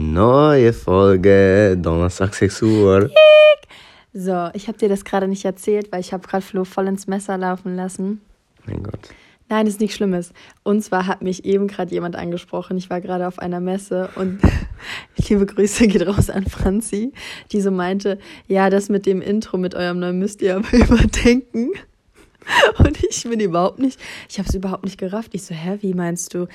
Neue Folge, Donnerstag 6 Uhr. So, ich habe dir das gerade nicht erzählt, weil ich habe gerade Flo voll ins Messer laufen lassen. Mein Gott. Nein, ist nichts Schlimmes. Und zwar hat mich eben gerade jemand angesprochen. Ich war gerade auf einer Messe und liebe Grüße geht raus an Franzi, die so meinte, ja, das mit dem Intro mit eurem neuen müsst ihr aber überdenken. Und ich bin überhaupt nicht, ich habe es überhaupt nicht gerafft. Ich so, hä, wie meinst du?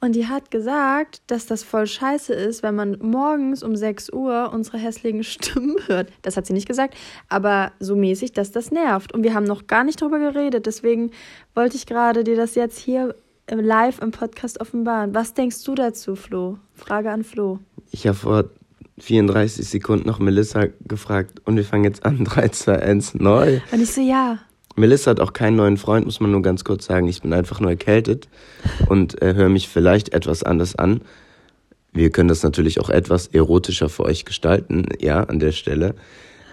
Und die hat gesagt, dass das voll scheiße ist, wenn man morgens um 6 Uhr unsere hässlichen Stimmen hört. Das hat sie nicht gesagt, aber so mäßig, dass das nervt. Und wir haben noch gar nicht drüber geredet. Deswegen wollte ich gerade dir das jetzt hier live im Podcast offenbaren. Was denkst du dazu, Flo? Frage an Flo. Ich habe vor 34 Sekunden noch Melissa gefragt und wir fangen jetzt an. 3, 2, 1, neu. Und ich so, ja. Melissa hat auch keinen neuen Freund, muss man nur ganz kurz sagen. Ich bin einfach nur erkältet und äh, höre mich vielleicht etwas anders an. Wir können das natürlich auch etwas erotischer für euch gestalten, ja, an der Stelle.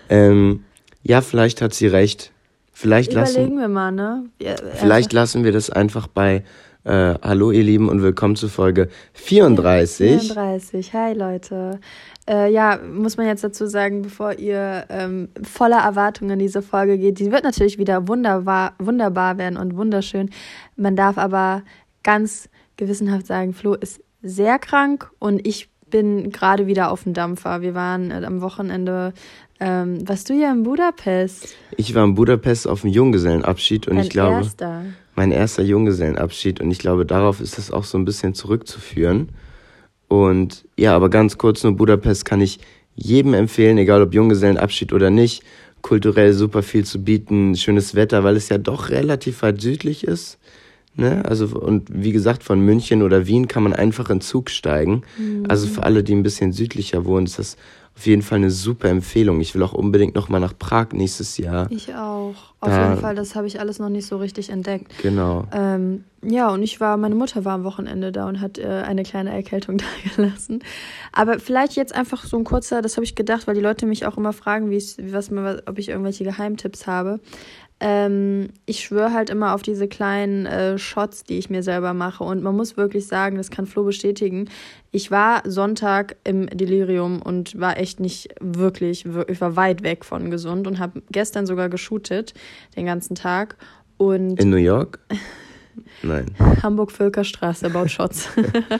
Ähm, ja, vielleicht hat sie recht. Vielleicht Überlegen lassen, wir mal, ne? Ja, vielleicht lassen wir das einfach bei äh, Hallo ihr Lieben und willkommen zu Folge 34. 34. Hi Leute. Äh, ja, muss man jetzt dazu sagen, bevor ihr ähm, voller Erwartungen in diese Folge geht, die wird natürlich wieder wunderbar, wunderbar werden und wunderschön. Man darf aber ganz gewissenhaft sagen, Flo ist sehr krank und ich bin gerade wieder auf dem Dampfer. Wir waren äh, am Wochenende, ähm, warst du ja in Budapest? Ich war in Budapest auf dem Junggesellenabschied und Dein ich glaube, erster. mein erster Junggesellenabschied und ich glaube, darauf ist das auch so ein bisschen zurückzuführen. Und ja, aber ganz kurz nur Budapest kann ich jedem empfehlen, egal ob Junggesellenabschied oder nicht. Kulturell super viel zu bieten, schönes Wetter, weil es ja doch relativ weit südlich ist. Ne? Also, und wie gesagt, von München oder Wien kann man einfach in Zug steigen. Also für alle, die ein bisschen südlicher wohnen, ist das auf jeden Fall eine super Empfehlung. Ich will auch unbedingt nochmal nach Prag nächstes Jahr. Ich auch. Auf Da- jeden Fall, das habe ich alles noch nicht so richtig entdeckt. Genau. Ähm, ja, und ich war, meine Mutter war am Wochenende da und hat äh, eine kleine Erkältung da gelassen. Aber vielleicht jetzt einfach so ein kurzer, das habe ich gedacht, weil die Leute mich auch immer fragen, wie was, ob ich irgendwelche Geheimtipps habe. Ähm, ich schwöre halt immer auf diese kleinen äh, Shots, die ich mir selber mache. Und man muss wirklich sagen, das kann Flo bestätigen. Ich war Sonntag im Delirium und war echt nicht wirklich, wir- ich war weit weg von gesund und habe gestern sogar geshootet, den ganzen Tag. Und In New York? Nein. Hamburg-Völkerstraße, baut Shots.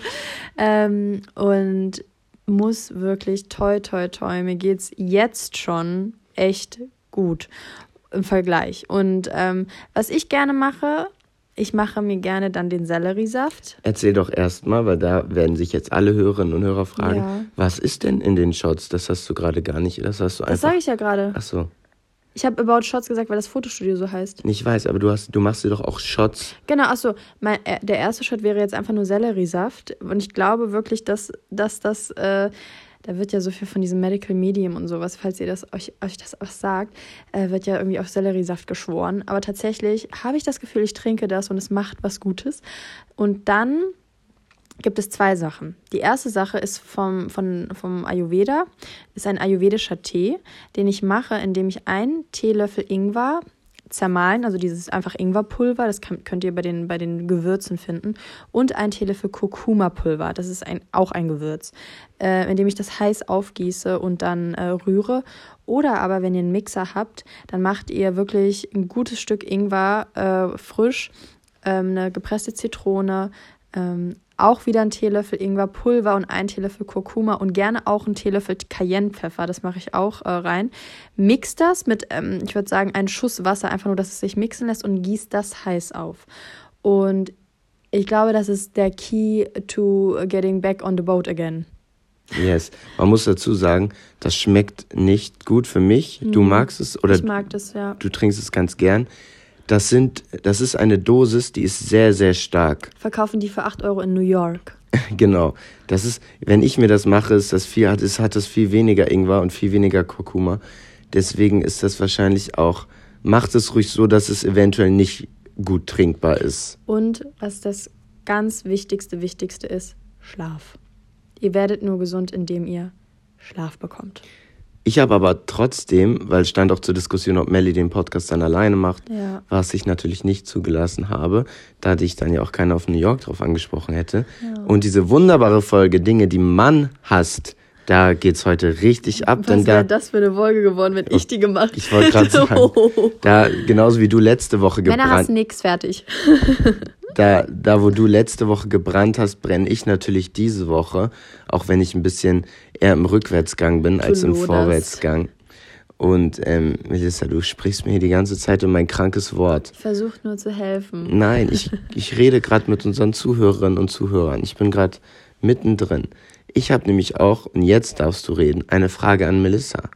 ähm, und muss wirklich toi, toi, toi. Mir geht's jetzt schon echt gut im Vergleich. Und ähm, was ich gerne mache, ich mache mir gerne dann den Selleriesaft. Erzähl doch erstmal, weil da werden sich jetzt alle Hörerinnen und Hörer fragen, Ja. was ist denn in den Shots? Das hast du gerade gar nicht, das hast du Das einfach. sage ich ja gerade. Ach so, Ich habe About Shots gesagt, weil das Fotostudio so heißt. ich weiß, aber du hast, du machst dir doch auch Shots. Genau, achso, mein, äh, der erste Shot wäre jetzt einfach nur Selleriesaft. Und ich glaube wirklich, dass, dass das, äh, da wird ja so viel von diesem Medical Medium und sowas, falls ihr das euch, euch das auch sagt, äh, wird ja irgendwie auf Selleriesaft geschworen. Aber tatsächlich habe ich das Gefühl, ich trinke das und es macht was Gutes. Und dann gibt es zwei Sachen. Die erste Sache ist vom, von, vom Ayurveda, ist ein ayurvedischer Tee, den ich mache, indem ich einen Teelöffel Ingwer zermahlen, also dieses einfach Ingwerpulver, das kann, könnt ihr bei den, bei den Gewürzen finden, und ein Teelöffel Kurkuma-Pulver, das ist ein, auch ein Gewürz, äh, indem ich das heiß aufgieße und dann äh, rühre. Oder aber, wenn ihr einen Mixer habt, dann macht ihr wirklich ein gutes Stück Ingwer äh, frisch, ähm, eine gepresste Zitrone, ähm, auch wieder ein Teelöffel Ingwerpulver und ein Teelöffel Kurkuma und gerne auch ein Teelöffel Cayennepfeffer, das mache ich auch äh, rein. Mix das mit, ähm, ich würde sagen, einen Schuss Wasser, einfach nur, dass es sich mixen lässt und gießt das heiß auf. Und ich glaube, das ist der Key to getting back on the boat again. Yes. Man muss dazu sagen, das schmeckt nicht gut für mich. Du magst es oder ich mag das, ja. du trinkst es ganz gern. Das sind, das ist eine Dosis, die ist sehr, sehr stark. Verkaufen die für 8 Euro in New York. Genau. Das ist, wenn ich mir das mache, ist das viel, hat es, hat das viel weniger Ingwer und viel weniger Kurkuma. Deswegen ist das wahrscheinlich auch, macht es ruhig so, dass es eventuell nicht gut trinkbar ist. Und was das ganz wichtigste, wichtigste ist, Schlaf. Ihr werdet nur gesund, indem ihr Schlaf bekommt. Ich habe aber trotzdem, weil es stand auch zur Diskussion, ob Melly den Podcast dann alleine macht, Ja. was ich natürlich nicht zugelassen habe, da ich dann ja auch keiner auf New York drauf angesprochen hätte. Und diese wunderbare Folge Dinge, die man hasst, da geht's heute richtig ab, denn Was da wäre das für eine Folge geworden, wenn ich die gemacht ich wollte gerade sagen, da genauso wie du letzte Woche Männer gebrannt, hassen nix, fertig. da, da wo du letzte Woche gebrannt hast, brenne ich natürlich diese Woche, auch wenn ich ein bisschen eher im Rückwärtsgang bin als im loderst. Vorwärtsgang. Und ähm, Melissa, du sprichst mir hier die ganze Zeit um mein krankes Wort. Ich versuche nur zu helfen. Nein, ich, ich rede gerade mit unseren Zuhörerinnen und Zuhörern. Ich bin gerade mittendrin. Ich habe nämlich auch, und jetzt darfst du reden, eine Frage an Melissa.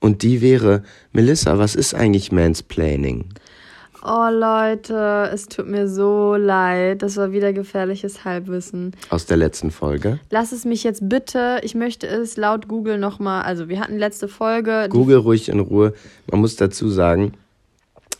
Und die wäre, Melissa, was ist eigentlich Mansplaining? Oh Leute, es tut mir so leid. Das war wieder gefährliches Halbwissen. Aus der letzten Folge. Lass es mich jetzt bitte, ich möchte es laut Google nochmal, also wir hatten letzte Folge. Google ruhig in Ruhe. Man muss dazu sagen,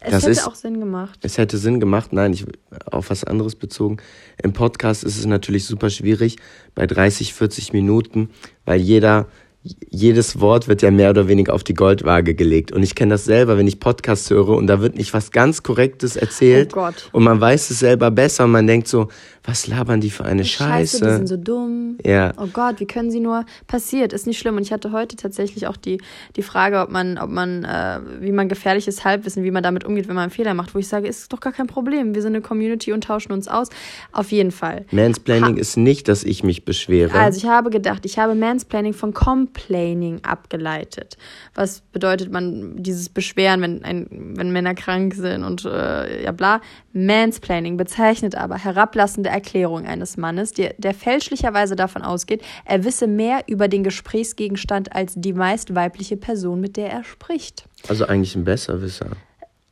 es das hätte ist- auch Sinn gemacht. es hätte Sinn gemacht. Nein, ich auf was anderes bezogen. Im Podcast ist es natürlich super schwierig bei 30, 40 Minuten, weil jeder jedes Wort wird ja mehr oder weniger auf die Goldwaage gelegt. Und ich kenne das selber, wenn ich Podcasts höre und da wird nicht was ganz Korrektes erzählt. Oh Gott. Und man weiß es selber besser und man denkt so, was labern die für eine Scheiße? Scheiße, die sind so dumm. Ja. Oh Gott, wie können sie nur? Passiert, ist nicht schlimm. Und ich hatte heute tatsächlich auch die, die Frage, ob man, ob man, äh, wie man gefährliches Halbwissen, wie man damit umgeht, wenn man einen Fehler macht, wo ich sage, ist doch gar kein Problem. Wir sind eine Community und tauschen uns aus. Auf jeden Fall. Mansplaining ist nicht, dass ich mich beschwere. Also ich habe gedacht, ich habe Mansplaining von Complaining abgeleitet. Was bedeutet man dieses Beschweren, wenn, ein, wenn Männer krank sind und äh, ja bla. Mansplaining bezeichnet aber herablassende Erklärung eines Mannes, der, der fälschlicherweise davon ausgeht, er wisse mehr über den Gesprächsgegenstand als die meist weibliche Person, mit der er spricht. also eigentlich ein Besserwisser.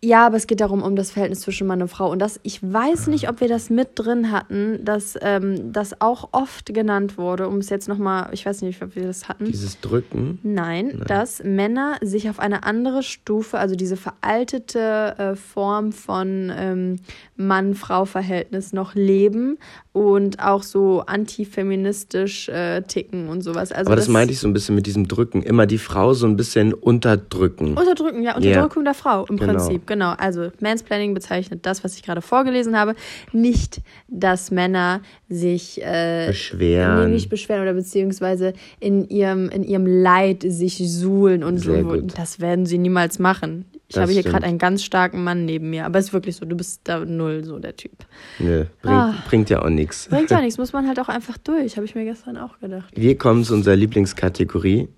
Ja, aber es geht darum, um das Verhältnis zwischen Mann und Frau. Und das, ich weiß nicht, ob wir das mit drin hatten, dass ähm, das auch oft genannt wurde, um es jetzt nochmal, ich weiß nicht, ob wir das hatten. Dieses Drücken. Nein, dass Männer sich auf eine andere Stufe, also diese veraltete äh, Form von ähm, Mann-Frau-Verhältnis noch leben und auch so antifeministisch äh, ticken und sowas. Also Aber das, meinte ich so ein bisschen mit diesem Drücken. Immer die Frau so ein bisschen unterdrücken. Unterdrücken, ja, Unterdrückung der Frau im Genau. Prinzip, genau. Also Mansplaining bezeichnet das, was ich gerade vorgelesen habe, nicht, dass Männer sich äh, Beschweren. nee, nicht beschweren oder beziehungsweise in ihrem, in ihrem Leid sich suhlen und Sehr so. gut. das werden sie niemals machen. Ich Das habe hier gerade einen ganz starken Mann neben mir, aber es ist wirklich so, du bist da null so der Typ. Nö, bringt, Ah. bringt ja auch nichts. Bringt ja nichts, muss man halt auch einfach durch, habe ich mir gestern auch gedacht. Wir kommen zu unserer Lieblingskategorie.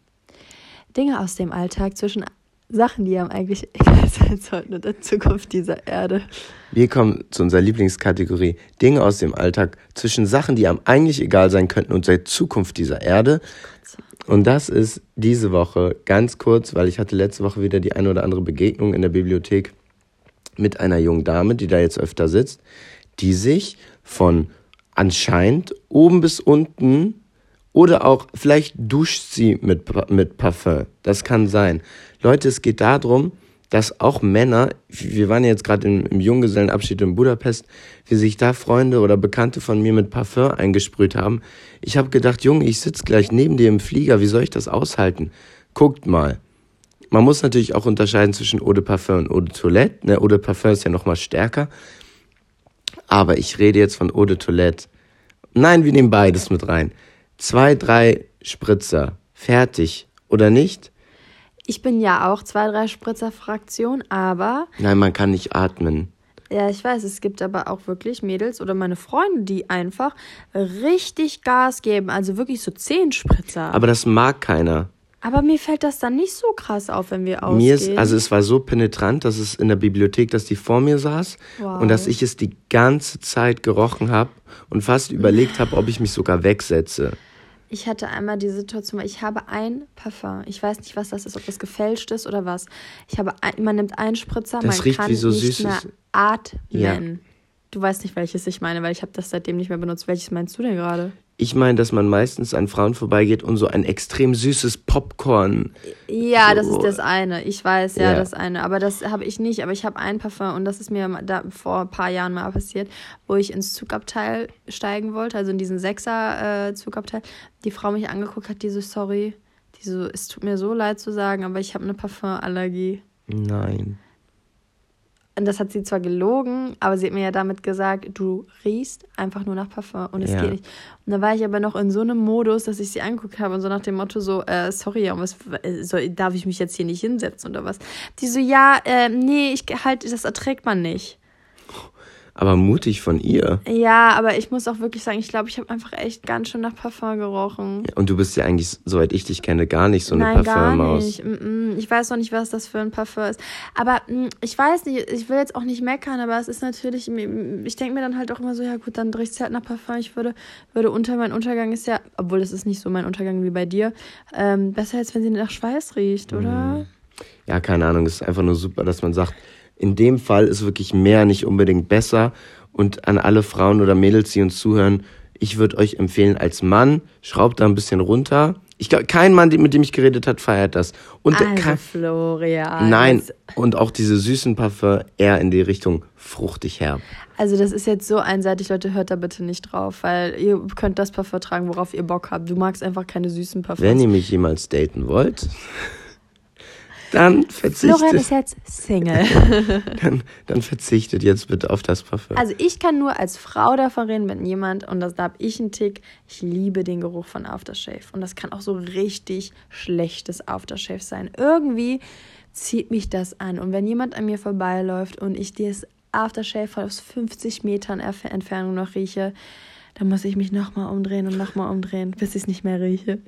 Dinge aus dem Alltag zwischen Sachen, die einem eigentlich egal sein sollten und der Zukunft dieser Erde. Wir kommen zu unserer Lieblingskategorie. Dinge aus dem Alltag zwischen Sachen, die einem eigentlich egal sein könnten und der Zukunft dieser Erde. Und das ist diese Woche ganz kurz, weil ich hatte letzte Woche wieder die eine oder andere Begegnung in der Bibliothek mit einer jungen Dame, die da jetzt öfter sitzt, die sich von anscheinend oben bis unten oder auch vielleicht duscht sie mit, mit Parfum. Das kann sein. Leute, es geht darum, dass auch Männer, wir waren jetzt gerade im, im Junggesellenabschied in Budapest, wie sich da Freunde oder Bekannte von mir mit Parfum eingesprüht haben. Ich habe gedacht, Junge, ich sitze gleich neben dir im Flieger, wie soll ich das aushalten? Guckt mal. Man muss natürlich auch unterscheiden zwischen Eau de Parfum und Eau de Toilette. Ne, Eau de Parfum ist ja nochmal stärker. Aber ich rede jetzt von Eau de Toilette. Nein, wir nehmen beides mit rein. Zwei, drei Spritzer. Fertig. Oder nicht? Ich bin ja auch zwei, drei Spritzer-Fraktion, aber Nein, man kann nicht atmen. ja, ich weiß, es gibt aber auch wirklich Mädels oder meine Freunde, die einfach richtig Gas geben, also wirklich so zehn Spritzer. Aber, Aber das mag keiner. mir fällt das dann nicht so krass auf, wenn wir ausgehen. Mir ist, also es war so penetrant, dass es in der Bibliothek, dass die vor mir saß Wow. und dass ich es die ganze Zeit gerochen habe und fast überlegt habe, ob ich mich sogar wegsetze. Ich hatte einmal die Situation, weil ich habe ein Parfum. Ich weiß nicht, was das ist, ob das gefälscht ist oder was. Ich habe ein, man nimmt einen Spritzer, Das man riecht kann wie so nicht süßes- mehr atmen. Ja. Du weißt nicht, welches ich meine, weil ich habe das seitdem nicht mehr benutzt. Welches meinst du denn gerade? Ich meine, dass man meistens an Frauen vorbeigeht und so ein extrem süßes Popcorn. Ja, So. das ist das eine. Ich weiß, ja, Ja. das eine. Aber das habe ich nicht. Aber ich habe ein Parfum und das ist mir da vor ein paar Jahren mal passiert, wo ich ins Zugabteil steigen wollte, also in diesen Sechser-Zugabteil. Die Frau mich angeguckt hat, die so, sorry, Die so, es tut mir so leid zu sagen, aber ich habe eine Parfümallergie. Nein. Und das hat sie zwar gelogen, aber sie hat mir ja damit gesagt, du riechst einfach nur nach Parfum und es Ja. geht nicht. Und da war ich aber noch in so einem Modus, dass ich sie angeguckt habe und so nach dem Motto so, äh, sorry, ja, was, soll, darf ich mich jetzt hier nicht hinsetzen oder was? Die so, ja, äh, nee, ich halt, das erträgt man nicht. Aber mutig von ihr. Ja, aber ich muss auch wirklich sagen, ich glaube, ich habe einfach echt ganz schön nach Parfum gerochen. Und du bist ja eigentlich, soweit ich dich kenne, gar nicht so eine Nein, gar Parfümmaus. nicht. Mm, mm. Ich weiß noch nicht, was das für ein Parfum ist. Aber mm, ich weiß nicht, ich will jetzt auch nicht meckern, aber es ist natürlich, ich denke mir dann halt auch immer so, ja gut, dann riecht es halt nach Parfum. Ich würde, würde unter, mein Untergang ist ja, obwohl das ist nicht so mein Untergang wie bei dir, ähm, besser als wenn sie nach Schweiß riecht, oder? Ja, keine Ahnung, es ist einfach nur super, dass man sagt, in dem Fall ist wirklich mehr nicht unbedingt besser. Und an alle Frauen oder Mädels, die uns zuhören, ich würde euch empfehlen, als Mann, schraubt da ein bisschen runter. Ich glaube, kein Mann, mit dem ich geredet hat, feiert das. Und Also, kann, Florian. nein, und auch diese süßen Parfum eher in die Richtung fruchtig herb. Also das ist jetzt so einseitig, Leute, hört da bitte nicht drauf, weil ihr könnt das Parfum tragen, worauf ihr Bock habt. Du magst einfach keine süßen Parfums. Wenn ihr mich jemals daten wollt, dann Florian verzichtet, ist jetzt Single. dann, dann verzichtet jetzt bitte auf das Parfum. Also ich kann nur als Frau davon reden, wenn jemand, und das, da habe ich einen Tick, ich liebe den Geruch von Aftershave. Und das kann auch so richtig schlechtes Aftershave sein. Irgendwie zieht mich das an. Und wenn jemand an mir vorbeiläuft und ich das Aftershave aus 50 Metern Entfernung noch rieche, dann muss ich mich nochmal umdrehen und nochmal umdrehen, bis ich es nicht mehr rieche.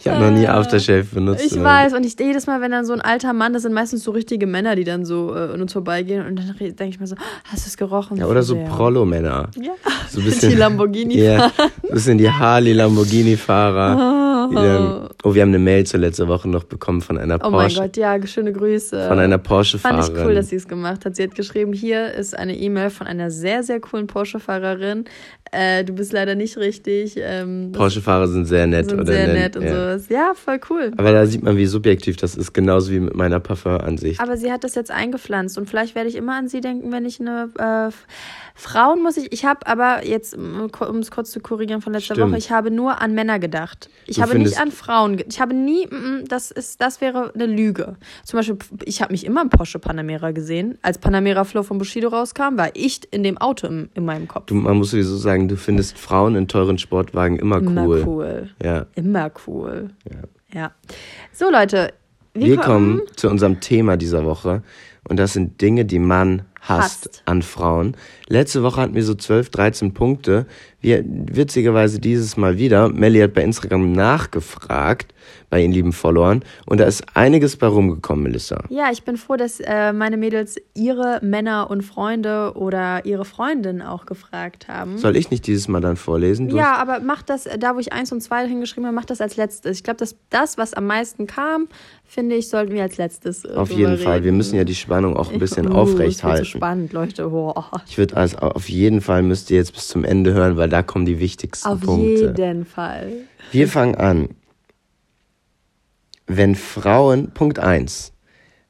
Ich habe noch nie Aftershave benutzt. Ich weiß, und ich jedes Mal, wenn dann so ein alter Mann, das sind meistens so richtige Männer, die dann so äh, an uns vorbeigehen und dann denke ich mir so, hast du es gerochen? Ja, oder so Sehr. Prollo-Männer. Ja. So ein bisschen, Die Lamborghini Ja, so ein bisschen die Harley-Lamborghini-Fahrer. dann- Oh, wir haben eine Mail zur letzten Woche noch bekommen von einer Oh mein Porsche, Gott, ja, schöne Grüße. von einer Fand Porsche-Fahrerin. ich cool, dass sie es gemacht hat. Sie hat geschrieben, hier ist eine E-Mail von einer sehr, sehr coolen Porsche-Fahrerin. Äh, du bist leider nicht richtig. Ähm, Porsche-Fahrer sind sehr nett. sind oder sehr nett und ja. sowas. Ja, voll cool. Aber da sieht man, wie subjektiv das ist, genauso wie mit meiner Parfum-Ansicht. Aber sie hat das jetzt eingepflanzt und vielleicht werde ich immer an sie denken, wenn ich eine äh, Frauen muss ich. Ich habe aber jetzt, um es kurz zu korrigieren von letzter Stimmt. Woche, ich habe nur an Männer gedacht. Ich Du habe nicht an Frauen. ge- Ich habe nie, mm, das ist, das wäre eine Lüge. Zum Beispiel, ich habe mich immer im Porsche Panamera gesehen. Als Panamera Flow von Bushido rauskam, war ich in dem Auto im, in meinem Kopf. Du, man muss sowieso sagen, du findest Frauen in teuren Sportwagen immer cool. Immer cool. Ja. Immer cool. Ja. Ja. So, Leute. Wir kommen zu unserem Thema dieser Woche. Und das sind Dinge, die man hasst, Hasst. an Frauen. Letzte Woche hatten wir so 12, 13 Punkte. Wir, witzigerweise dieses Mal wieder. Melly hat bei Instagram nachgefragt, bei ihren lieben Followern. Und da ist einiges bei rumgekommen, Melissa. Ja, ich bin froh, dass äh, meine Mädels ihre Männer und Freunde oder ihre Freundin auch gefragt haben. Soll ich nicht dieses Mal dann vorlesen? Du ja, aber mach das, äh, da wo ich eins und zwei hingeschrieben habe, mach das als letztes. Ich glaube, dass das, was am meisten kam, finde ich, sollten wir als letztes. Äh, Auf jeden Fall. Wir reden. müssen ja die Spannung auch ein bisschen Uh, aufrecht wird so halten. spannend, Leute. Boah. Ich würde also auf jeden Fall müsst ihr jetzt bis zum Ende hören, weil da kommen die wichtigsten Auf Punkte. jeden Fall. Wir fangen an. Wenn Frauen, Punkt 1,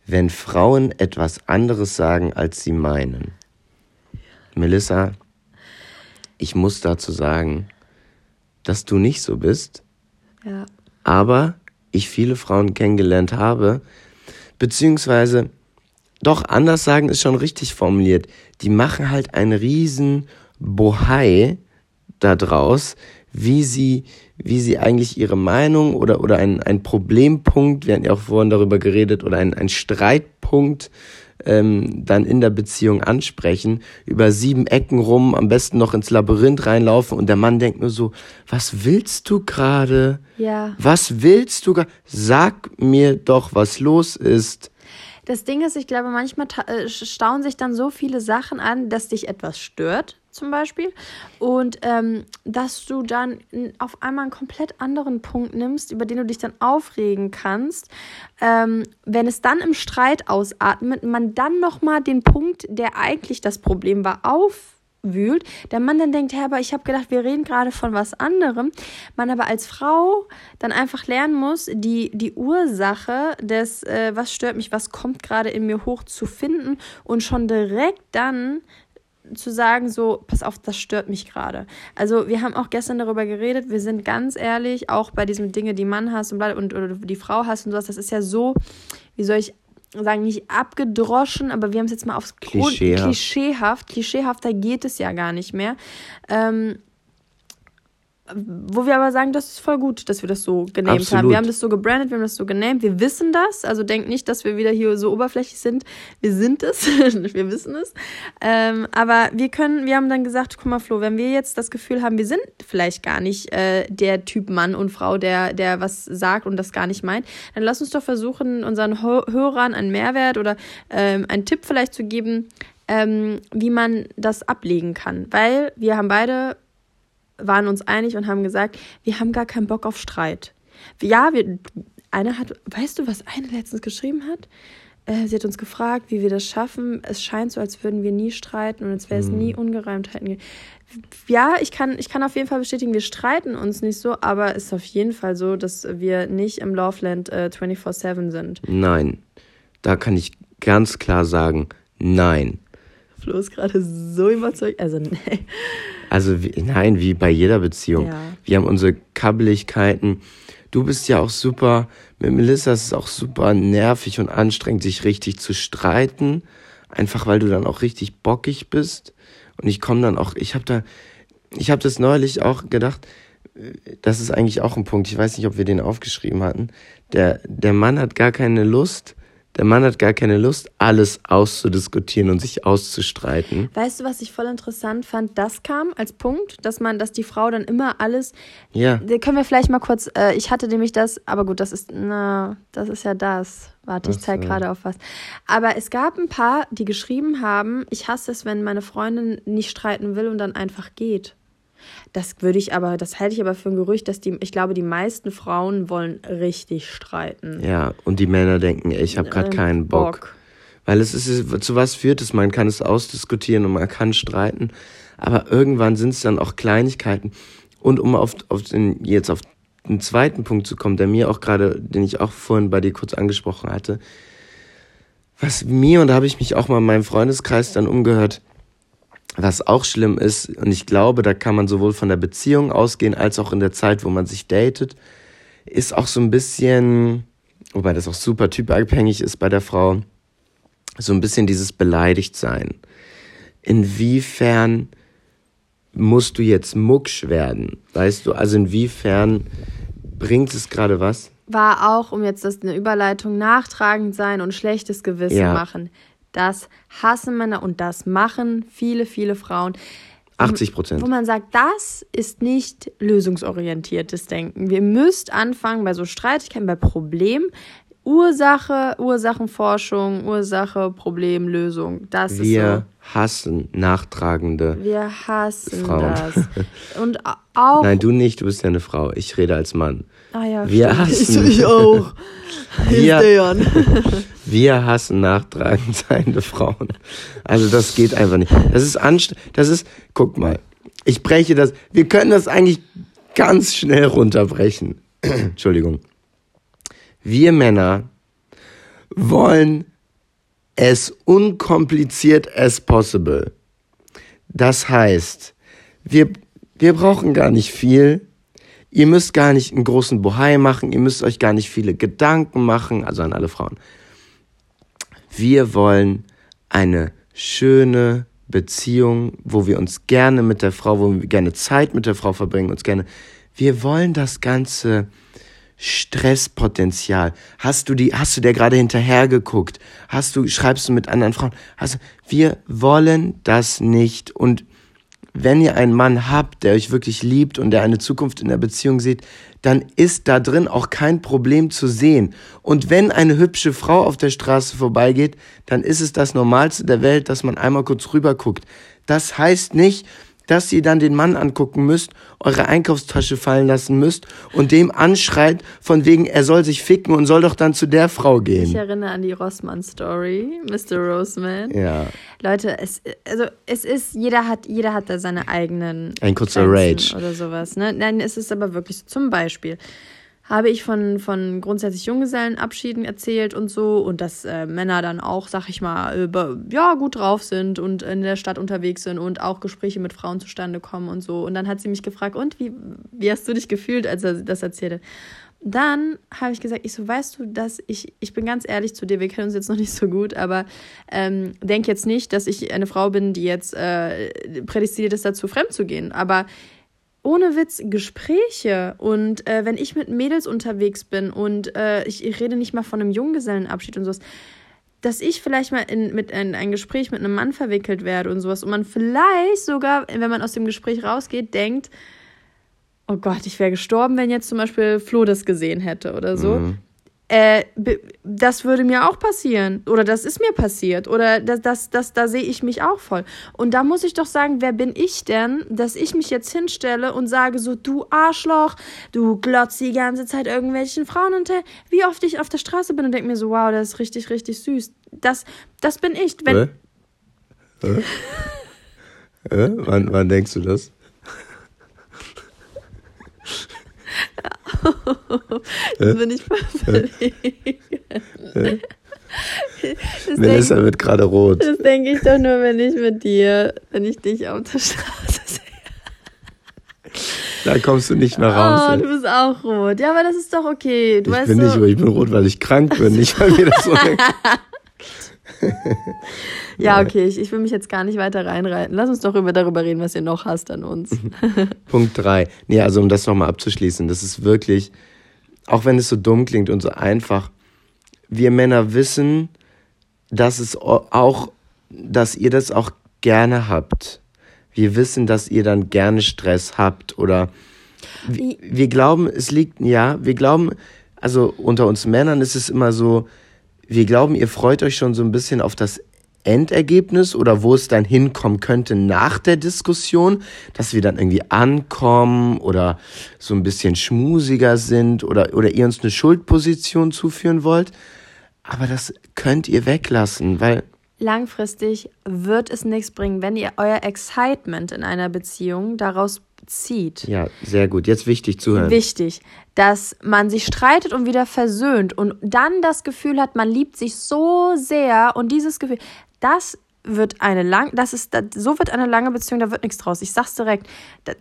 wenn Frauen etwas anderes sagen, als sie meinen. Melissa, ich muss dazu sagen, dass du nicht so bist, Ja. aber ich viele Frauen kennengelernt habe, beziehungsweise doch anders sagen ist schon richtig formuliert. Die machen halt einen riesen Bohai daraus, wie sie, wie sie eigentlich ihre Meinung oder, oder ein, ein Problempunkt, wir hatten ja auch vorhin darüber geredet, oder ein, ein Streitpunkt ähm, dann in der Beziehung ansprechen, über sieben Ecken rum, am besten noch ins Labyrinth reinlaufen und der Mann denkt nur so, was willst du gerade? Ja. Was willst du? gra- Sag mir doch, was los ist. Das Ding ist, ich glaube, manchmal äh, stauen sich dann so viele Sachen an, dass dich etwas stört, zum Beispiel. Und ähm, dass du dann auf einmal einen komplett anderen Punkt nimmst, über den du dich dann aufregen kannst. Ähm, wenn es dann im Streit ausatmet, man dann nochmal den Punkt, der eigentlich das Problem war, aufwühlt, der Mann dann denkt, hä, aber ich habe gedacht, wir reden gerade von was anderem. Man aber als Frau dann einfach lernen muss, die, die Ursache des, äh, was stört mich, was kommt gerade in mir hoch zu finden und schon direkt dann zu sagen, so, pass auf, das stört mich gerade. Also wir haben auch gestern darüber geredet, wir sind ganz ehrlich, auch bei diesen Dinge, die Mann hast und, und oder die Frau hast und sowas, das ist ja so, wie soll ich sagen, nicht abgedroschen, aber wir haben es jetzt mal aufs Klischeehaft. klischeehaft. Klischeehafter geht es ja gar nicht mehr. Ähm, wo wir aber sagen, das ist voll gut, dass wir das so genamed Absolut. haben. Wir haben das so gebrandet, wir haben das so genamed. Wir wissen das. Also denkt nicht, dass wir wieder hier so oberflächlich sind. Wir sind es. wir wissen es. Ähm, aber wir können, wir haben dann gesagt, guck mal, Flo, wenn wir jetzt das Gefühl haben, wir sind vielleicht gar nicht äh, der Typ Mann und Frau, der, der was sagt und das gar nicht meint, dann lass uns doch versuchen, unseren Hörern einen Mehrwert oder ähm, einen Tipp vielleicht zu geben, ähm, wie man das ablegen kann. Weil wir haben beide waren uns einig und haben gesagt, wir haben gar keinen Bock auf Streit. Ja, wir, eine hat, weißt du, was eine letztens geschrieben hat? Äh, sie hat uns gefragt, wie wir das schaffen. Es scheint so, als würden wir nie streiten und als wäre es nie hm. Ungereimtheiten. Ja, ich kann, ich kann auf jeden Fall bestätigen, wir streiten uns nicht so, aber es ist auf jeden Fall so, dass wir nicht im Loveland äh, 24-7 sind. Nein, da kann ich ganz klar sagen, nein. Flo ist gerade so überzeugt. Also, nee. Also, wie, nein, wie bei jeder Beziehung. Ja. Wir haben unsere Kabbeligkeiten. Du bist ja auch super, mit Melissa ist es auch super nervig und anstrengend, sich richtig zu streiten. Einfach weil du dann auch richtig bockig bist. Und ich komme dann auch, ich habe da, ich habe das neulich auch gedacht, das ist eigentlich auch ein Punkt. Ich weiß nicht, ob wir den aufgeschrieben hatten. Der, der Mann hat gar keine Lust, der Mann hat gar keine Lust, alles auszudiskutieren und sich auszustreiten. Weißt du, was ich voll interessant fand? Das kam als Punkt, dass man, dass die Frau dann immer alles. Ja. Können wir vielleicht mal kurz. Äh, ich hatte nämlich das, aber gut, das ist, na, das ist ja das. Warte, ich zeige gerade auf was. Aber es gab ein paar, die geschrieben haben, ich hasse es, wenn meine Freundin nicht streiten will und dann einfach geht. Das würde ich aber, das halte ich aber für ein Gerücht, dass die, ich glaube, die meisten Frauen wollen richtig streiten. Ja, und die Männer denken, ich habe gerade äh, keinen Bock. Bock. Weil es ist, zu was führt es? Man kann es ausdiskutieren und man kann streiten. Aber irgendwann sind es dann auch Kleinigkeiten. Und um auf, auf den, jetzt auf den zweiten Punkt zu kommen, der mir auch gerade, den ich auch vorhin bei dir kurz angesprochen hatte, was mir, und da habe ich mich auch mal in meinem Freundeskreis dann umgehört, was auch schlimm ist, und ich glaube, da kann man sowohl von der Beziehung ausgehen, als auch in der Zeit, wo man sich datet, ist auch so ein bisschen, wobei das auch super typabhängig ist bei der Frau, so ein bisschen dieses Beleidigtsein. Inwiefern musst du jetzt mucksch werden? Weißt du, also inwiefern bringt es gerade was? War auch, um jetzt das eine Überleitung, nachtragend sein und schlechtes Gewissen ja. machen. Das hassen Männer und das machen viele, viele Frauen. 80 Prozent. Wo man sagt, das ist nicht lösungsorientiertes Denken. Wir müsst anfangen bei so Streitigkeiten, bei Problemen. Ursache, Ursachenforschung, Ursache, Problem, Lösung. Das Wir ist so. hassen nachtragende Wir hassen Frauen. das. Und auch. Nein, du nicht, du bist ja eine Frau. Ich rede als Mann. Ah ja, wir stimmt. hassen. Ich auch. Wir, wir hassen nachtragend seiende Frauen. Also das geht einfach nicht. Das ist anstrengend. Das ist, guck mal, ich breche das. Wir können das eigentlich ganz schnell runterbrechen. Entschuldigung. Wir Männer wollen as unkompliziert as possible. Das heißt, wir, wir brauchen gar nicht viel Ihr müsst gar nicht einen großen Bohai machen, ihr müsst euch gar nicht viele Gedanken machen, also an alle Frauen. Wir wollen eine schöne Beziehung, wo wir uns gerne mit der Frau, wo wir gerne Zeit mit der Frau verbringen, uns gerne. Wir wollen das ganze Stresspotenzial. Hast du die, hast du der gerade hinterher geguckt? Hast du, schreibst du mit anderen Frauen? Hast wir wollen das nicht und wenn ihr einen Mann habt, der euch wirklich liebt und der eine Zukunft in der Beziehung sieht, dann ist da drin auch kein Problem zu sehen. Und wenn eine hübsche Frau auf der Straße vorbeigeht, dann ist es das Normalste der Welt, dass man einmal kurz rüber guckt. Das heißt nicht, dass ihr dann den Mann angucken müsst, eure Einkaufstasche fallen lassen müsst und dem anschreit, von wegen, er soll sich ficken und soll doch dann zu der Frau gehen. Ich erinnere an die Rossmann-Story, Mr. Roseman. Ja. Leute, es, also es ist, jeder hat, jeder hat da seine eigenen. Ein kurzer Rage. Oder sowas. Ne? Nein, es ist aber wirklich so. Zum Beispiel habe ich von, von grundsätzlich Junggesellenabschieden erzählt und so und dass äh, Männer dann auch, sag ich mal, über, ja, gut drauf sind und in der Stadt unterwegs sind und auch Gespräche mit Frauen zustande kommen und so. Und dann hat sie mich gefragt, und wie, wie hast du dich gefühlt, als er das erzählte? Dann habe ich gesagt, ich so, weißt du, dass ich, ich bin ganz ehrlich zu dir, wir kennen uns jetzt noch nicht so gut, aber ähm, denk jetzt nicht, dass ich eine Frau bin, die jetzt äh, prädestiniert ist dazu, fremd zu gehen. Aber ohne Witz Gespräche und äh, wenn ich mit Mädels unterwegs bin und äh, ich, ich, rede nicht mal von einem Junggesellenabschied und sowas, dass ich vielleicht mal in, mit in ein Gespräch mit einem Mann verwickelt werde und sowas und man vielleicht sogar, wenn man aus dem Gespräch rausgeht, denkt, oh Gott, ich wäre gestorben, wenn jetzt zum Beispiel Flo das gesehen hätte oder so. Mhm. Äh, das würde mir auch passieren. Oder das ist mir passiert. Oder das, das, das, da sehe ich mich auch voll. Und da muss ich doch sagen, wer bin ich denn, dass ich mich jetzt hinstelle und sage so, du Arschloch, du glotzt die ganze Zeit irgendwelchen Frauen hinterher. Wie oft ich auf der Straße bin und denke mir so, wow, das ist richtig, richtig süß. Das, das bin ich. Wenn äh? Äh? äh? Wann, wann denkst du das? Jetzt bin ich verlegen. Melissa denk, wird gerade rot. Das denke ich doch nur, wenn ich mit dir, wenn ich dich auf der Straße sehe. Da kommst du nicht mehr raus. Oh, ey. du bist auch rot. Ja, aber das ist doch okay. Du ich bin so nicht rot, ich bin rot, weil ich krank bin, nicht weil mir das so ja, okay, ich, ich will mich jetzt gar nicht weiter reinreiten. Lass uns doch über, darüber reden, was ihr noch hast an uns. Punkt 3. Nee, also um das nochmal abzuschließen, das ist wirklich, auch wenn es so dumm klingt und so einfach, wir Männer wissen, dass es auch, dass ihr das auch gerne habt. Wir wissen, dass ihr dann gerne Stress habt oder wir, wir glauben, es liegt, ja, wir glauben, also unter uns Männern ist es immer so, wir glauben, ihr freut euch schon so ein bisschen auf das Endergebnis oder wo es dann hinkommen könnte nach der Diskussion, dass wir dann irgendwie ankommen oder so ein bisschen schmusiger sind oder, oder ihr uns eine Schuldposition zuführen wollt. Aber das könnt ihr weglassen, weil langfristig wird es nichts bringen, wenn ihr euer Excitement in einer Beziehung daraus zieht. Ja, sehr gut. Jetzt wichtig zuhören. Wichtig, dass man sich streitet und wieder versöhnt und dann das Gefühl hat, man liebt sich so sehr und dieses Gefühl, das wird eine lang, das ist, so wird eine lange Beziehung, da wird nichts draus. Ich sag's direkt,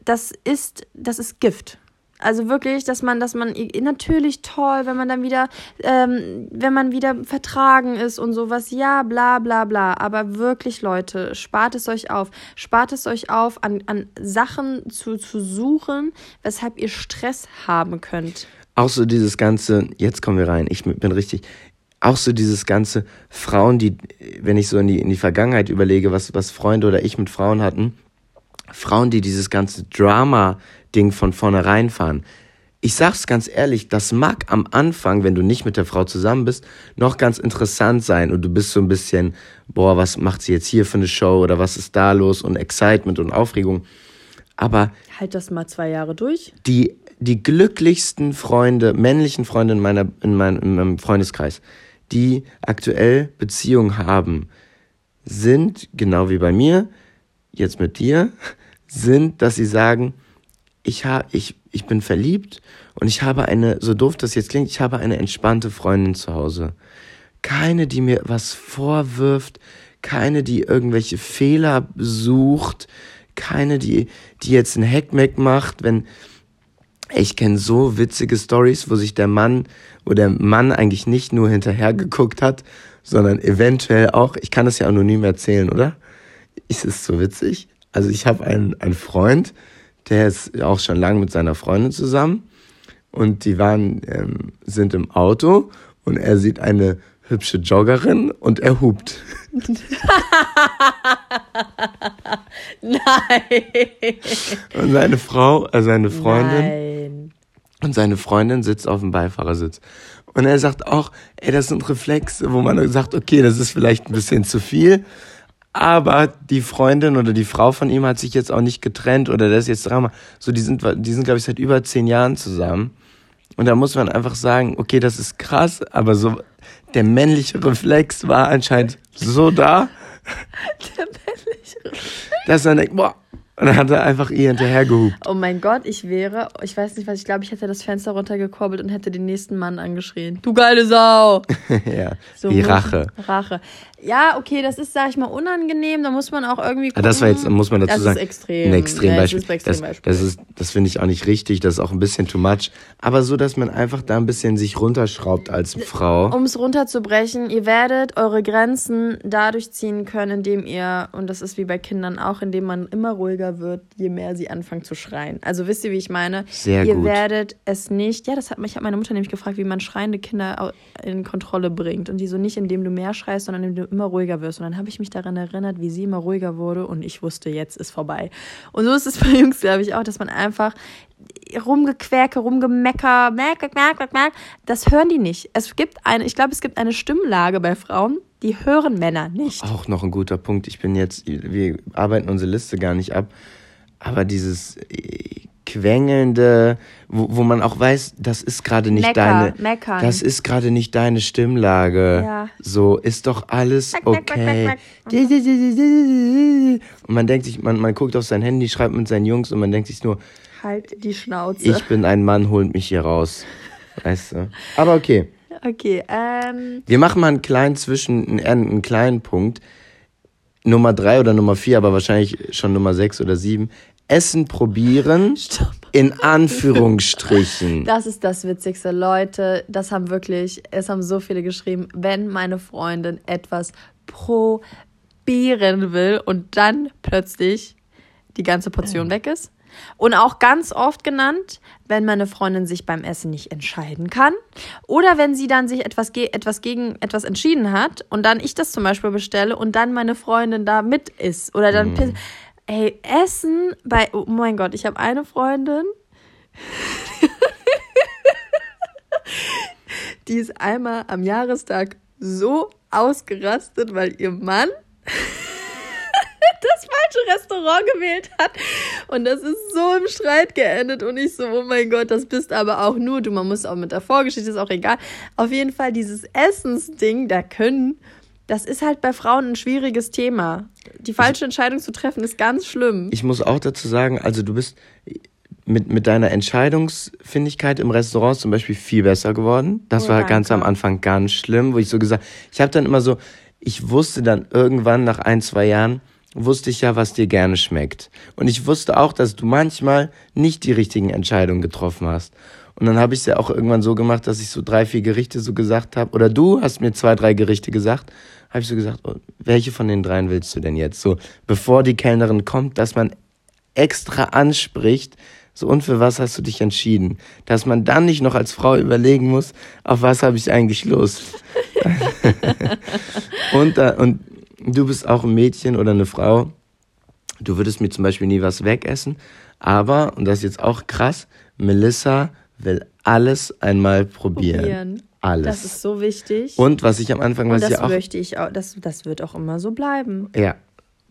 das ist, das ist Gift. Also wirklich, dass man, dass man natürlich toll, wenn man dann wieder, ähm, wenn man wieder vertragen ist und sowas, ja, bla bla bla. Aber wirklich, Leute, spart es euch auf. Spart es euch auf, an, an Sachen zu, zu suchen, weshalb ihr Stress haben könnt. Auch so dieses ganze, jetzt kommen wir rein, ich bin richtig, auch so dieses ganze Frauen, die, wenn ich so in die, in die Vergangenheit überlege, was, was Freunde oder ich mit Frauen hatten, Frauen, die dieses ganze Drama-Ding von vornherein fahren. Ich sag's ganz ehrlich, das mag am Anfang, wenn du nicht mit der Frau zusammen bist, noch ganz interessant sein und du bist so ein bisschen, boah, was macht sie jetzt hier für eine Show oder was ist da los und Excitement und Aufregung. Aber. Halt das mal zwei Jahre durch. Die, die glücklichsten Freunde, männlichen Freunde in, meiner, in, mein, in meinem Freundeskreis, die aktuell Beziehungen haben, sind, genau wie bei mir, jetzt mit dir, sind, dass sie sagen, ich, ha, ich, ich bin verliebt und ich habe eine, so doof das jetzt klingt, ich habe eine entspannte Freundin zu Hause. Keine, die mir was vorwirft, keine, die irgendwelche Fehler sucht, keine, die, die jetzt ein Hackmack macht, wenn, ich kenne so witzige Stories, wo sich der Mann, wo der Mann eigentlich nicht nur hinterher geguckt hat, sondern eventuell auch, ich kann das ja anonym erzählen, oder? Ist es so witzig? Also ich habe einen, einen Freund, der ist auch schon lange mit seiner Freundin zusammen und die waren, ähm, sind im Auto und er sieht eine hübsche Joggerin und er hupt. Nein. Und seine Frau, äh, seine Freundin. Nein. Und seine Freundin sitzt auf dem Beifahrersitz. Und er sagt auch, ey, das sind Reflexe, wo man sagt, okay, das ist vielleicht ein bisschen zu viel. Aber die Freundin oder die Frau von ihm hat sich jetzt auch nicht getrennt oder das ist jetzt Drama. So, die sind, die sind, glaube ich, seit über zehn Jahren zusammen. Und da muss man einfach sagen, okay, das ist krass, aber so, der männliche Reflex war anscheinend so da. Der männliche Reflex. Dass man denkt, boah, Und dann hat er einfach ihr hinterhergehupt. Oh mein Gott, ich wäre, ich weiß nicht was, ich glaube, ich hätte das Fenster runtergekurbelt und hätte den nächsten Mann angeschrien. Du geile Sau! ja, So muss- Rache. Rache. Ja, okay, das ist, sag ich mal, unangenehm. Da muss man auch irgendwie. Ah, Das war jetzt, muss man dazu das sagen, ist extrem. ein Extrembeispiel. Ja, das ist ein das, das, das finde ich auch nicht richtig, das ist auch ein bisschen too much. Aber so, dass man einfach da ein bisschen sich runterschraubt als Frau. Um es runterzubrechen, ihr werdet eure Grenzen dadurch ziehen können, indem ihr, und das ist wie bei Kindern auch, indem man immer ruhiger wird, je mehr sie anfangen zu schreien. Also wisst ihr, wie ich meine? Sehr ihr gut. werdet es nicht, ja, das hat mich, ich habe meine Mutter nämlich gefragt, wie man schreiende Kinder in Kontrolle bringt. Und die so nicht, indem du mehr schreist, sondern indem du immer ruhiger wirst. Und dann habe ich mich daran erinnert, wie sie immer ruhiger wurde und ich wusste, jetzt ist vorbei. Und so ist es bei Jungs, glaube ich, auch, dass man einfach rumgequäke, rumgemecker, merk, merk, merk, merk, das hören die nicht. Es gibt eine, ich glaube, es gibt eine Stimmlage bei Frauen, die hören Männer nicht. Auch noch ein guter Punkt. Ich bin jetzt, wir arbeiten unsere Liste gar nicht ab, aber dieses quengelnde, wo, wo man auch weiß, das ist gerade nicht Mecker, deine, meckern. das ist gerade nicht deine Stimmlage. Ja. So ist doch alles okay. Und man denkt sich, man, man guckt auf sein Handy, schreibt mit seinen Jungs und man denkt sich nur, Halt die Schnauze. ich bin ein Mann, holt mich hier raus. Weißt du? Aber okay. okay, ähm, Wir machen mal einen kleinen Zwischen, einen, einen kleinen Punkt. Nummer drei oder Nummer vier, aber wahrscheinlich schon Nummer sechs oder sieben. Essen probieren. Stopp. In Anführungsstrichen. Das ist das Witzigste. Leute, das haben wirklich, es haben so viele geschrieben, wenn meine Freundin etwas probieren will und dann plötzlich die ganze Portion weg ist. Und auch ganz oft genannt, wenn meine Freundin sich beim Essen nicht entscheiden kann. Oder wenn sie dann sich etwas, ge etwas gegen etwas entschieden hat und dann ich das zum Beispiel bestelle und dann meine Freundin da mit ist. Oder dann. piss- Ey, Essen bei. Oh mein Gott, ich habe eine Freundin, die ist einmal am Jahrestag so ausgerastet, weil ihr Mann das falsche Restaurant gewählt hat. Und das ist so im Streit geendet. Und ich so, oh mein Gott, das bist aber auch nur du. Man muss auch mit der Vorgeschichte, ist auch egal. Auf jeden Fall dieses Essensding, da können, das ist halt bei Frauen ein schwieriges Thema. Die falsche Entscheidung zu treffen, ist ganz schlimm. Ich muss auch dazu sagen, also du bist mit, mit deiner Entscheidungsfindigkeit im Restaurant zum Beispiel viel besser geworden. Das Oh, war danke. ganz am Anfang ganz schlimm, wo ich so gesagt, ich habe dann immer so, ich wusste dann irgendwann nach ein, zwei Jahren, wusste ich ja, was dir gerne schmeckt. Und ich wusste auch, dass du manchmal nicht die richtigen Entscheidungen getroffen hast. Und dann habe ich es ja auch irgendwann so gemacht, dass ich so drei, vier Gerichte so gesagt habe. Oder du hast mir zwei, drei Gerichte gesagt. Habe ich so gesagt, oh, welche von den dreien willst du denn jetzt? So, bevor die Kellnerin kommt, dass man extra anspricht, so und für was hast du dich entschieden? Dass man dann nicht noch als Frau überlegen muss, auf was habe ich eigentlich Lust? und, da, und du bist auch ein Mädchen oder eine Frau, du würdest mir zum Beispiel nie was wegessen, aber, und das ist jetzt auch krass, Melissa will alles einmal probieren. Probieren. Alles. Das ist so wichtig. und was ich am Anfang, Und was das ich auch, möchte ich auch, das, das wird auch immer so bleiben. ja.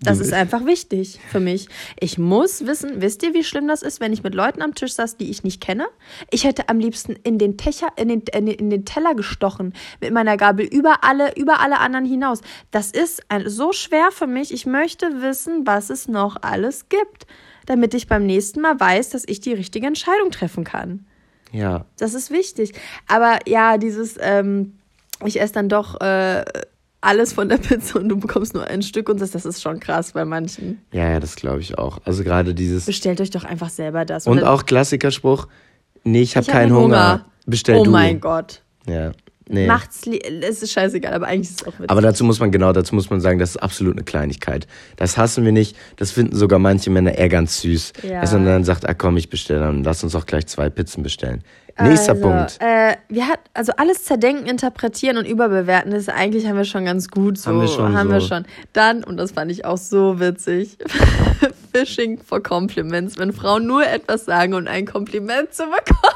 Das ist einfach wichtig für mich. Ich muss wissen, wisst ihr, wie schlimm das ist, wenn ich mit Leuten am Tisch saß, die ich nicht kenne? Ich hätte am liebsten in den, Techer, in den, in den, in den Teller gestochen mit meiner Gabel über alle, über alle anderen hinaus. Das ist ein, so schwer für mich. Ich möchte wissen, was es noch alles gibt, damit ich beim nächsten Mal weiß, dass ich die richtige Entscheidung treffen kann. Ja. Das ist wichtig. Aber ja, dieses, ähm, ich esse dann doch äh, alles von der Pizza und du bekommst nur ein Stück und das, das ist schon krass bei manchen. Ja, ja, das glaube ich auch. Also gerade dieses. Bestellt euch doch einfach selber das. Und dann- auch Klassikerspruch, nee, ich habe hab keinen Hunger. Bestell oh du. mein Gott. Ja. Nee. Macht's, es ist scheißegal, aber eigentlich ist es auch witzig. Aber dazu muss man, genau, dazu muss man sagen, das ist absolut eine Kleinigkeit. Das hassen wir nicht. Das finden sogar manche Männer eher ganz süß. Ja. Dass man dann sagt, ah komm, ich bestelle dann, lass uns auch gleich zwei Pizzen bestellen. Nächster also, Punkt. Äh, wir hat, also alles zerdenken, interpretieren und überbewerten ist eigentlich haben wir schon ganz gut so. Haben wir schon haben wir so. schon. Dann, und das fand ich auch so witzig, Fishing for Compliments, wenn Frauen nur etwas sagen und ein Kompliment zu bekommen.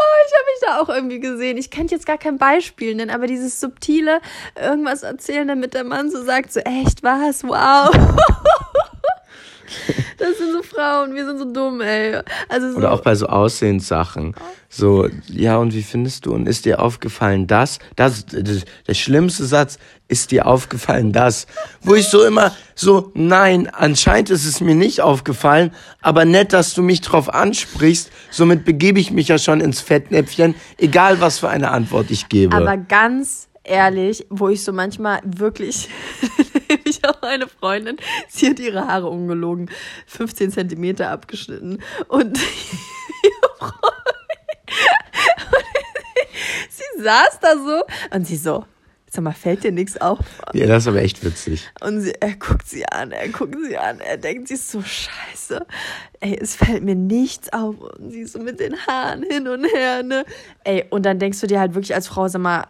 Oh, ich habe mich da auch irgendwie gesehen. Ich kann jetzt gar kein Beispiel nennen, aber dieses subtile irgendwas erzählen, damit der Mann so sagt, so echt was, wow. Das sind so Frauen, wir sind so dumm, ey. Also so, Oder auch bei so Aussehenssachen. So, ja, und wie findest du? Und ist dir aufgefallen das? Das, das der schlimmste Satz, ist dir aufgefallen das? Wo ich so immer so, nein, anscheinend ist es mir nicht aufgefallen, aber nett, dass du mich drauf ansprichst. Somit begebe ich mich ja schon ins Fettnäpfchen, egal was für eine Antwort ich gebe. Aber ganz ehrlich, wo ich so manchmal wirklich, ich habe eine Freundin, sie hat ihre Haare ungelogen, 15 Zentimeter abgeschnitten und sie saß da so und sie so, sag mal, fällt dir nichts auf? ja, das ist aber echt witzig. Und sie, er guckt sie an, er guckt sie an, er denkt, sie ist so scheiße. Ey, es fällt mir nichts auf. Und sie ist so mit den Haaren hin und her, ne? Ey, und dann denkst du dir halt wirklich als Frau, sag mal,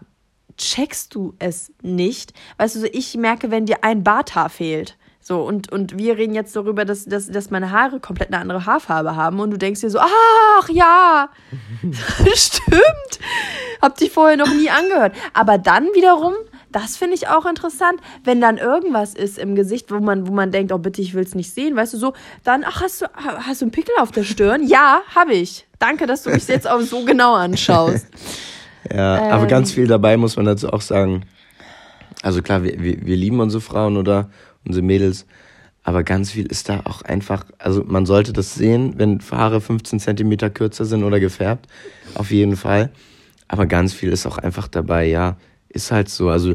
checkst du es nicht? Weißt du, so ich merke, wenn dir ein Barthaar fehlt. So, und, und wir reden jetzt darüber, dass, dass, dass meine Haare komplett eine andere Haarfarbe haben und du denkst dir so, ach ja, stimmt. Hab dich vorher noch nie angehört. Aber dann wiederum, das finde ich auch interessant, wenn dann irgendwas ist im Gesicht, wo man, wo man denkt, oh bitte, ich will es nicht sehen, weißt du, so, dann, ach, hast du, hast du einen Pickel auf der Stirn? Ja, habe ich. Danke, dass du mich jetzt auch so genau anschaust. Ja, aber ganz viel dabei muss man dazu auch sagen. Also klar, wir, wir, wir lieben unsere Frauen oder unsere Mädels, aber ganz viel ist da auch einfach, also man sollte das sehen, wenn Haare 15 Zentimeter kürzer sind oder gefärbt, auf jeden Fall. Aber ganz viel ist auch einfach dabei, ja, ist halt so. Also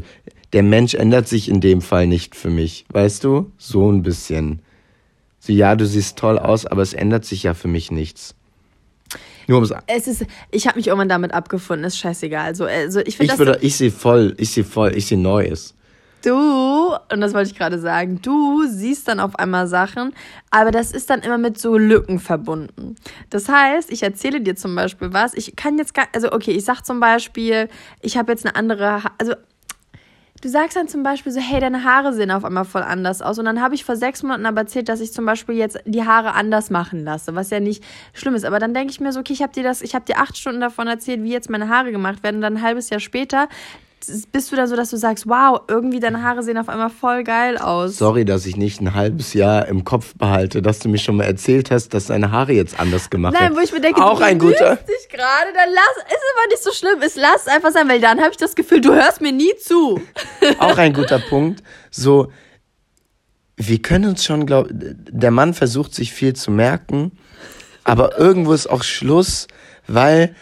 der Mensch ändert sich in dem Fall nicht für mich, weißt du? So ein bisschen. So, ja, du siehst toll aus, aber es ändert sich ja für mich nichts. Nur ums Es ist, ich habe mich irgendwann damit abgefunden, ist scheißegal. Also, also ich finde ich würde, ich sehe voll, ich sehe voll, ich sehe Neues. Du, und das wollte ich gerade sagen, du siehst dann auf einmal Sachen, aber das ist dann immer mit so Lücken verbunden. Das heißt, ich erzähle dir zum Beispiel was, ich kann jetzt gar, also okay, ich sag zum Beispiel, ich habe jetzt eine andere, also du sagst dann zum Beispiel so, hey, deine Haare sehen auf einmal voll anders aus. Und dann habe ich vor sechs Monaten aber erzählt, dass ich zum Beispiel jetzt die Haare anders machen lasse, was ja nicht schlimm ist. Aber dann denke ich mir so, okay, ich habe dir das, ich habe dir acht Stunden davon erzählt, wie jetzt meine Haare gemacht werden. Und dann ein halbes Jahr später bist du da so, dass du sagst, wow, irgendwie deine Haare sehen auf einmal voll geil aus. Sorry, dass ich nicht ein halbes Jahr im Kopf behalte, dass du mir schon mal erzählt hast, dass deine Haare jetzt anders gemacht Nein, werden. wo ich mir denke, auch du ein guter. dich gerade, dann lass, ist aber nicht so schlimm, es lass einfach sein, weil dann habe ich das Gefühl, du hörst mir nie zu. Auch ein guter Punkt. So, wir können uns schon, glaub, der Mann versucht sich viel zu merken, aber irgendwo ist auch Schluss, weil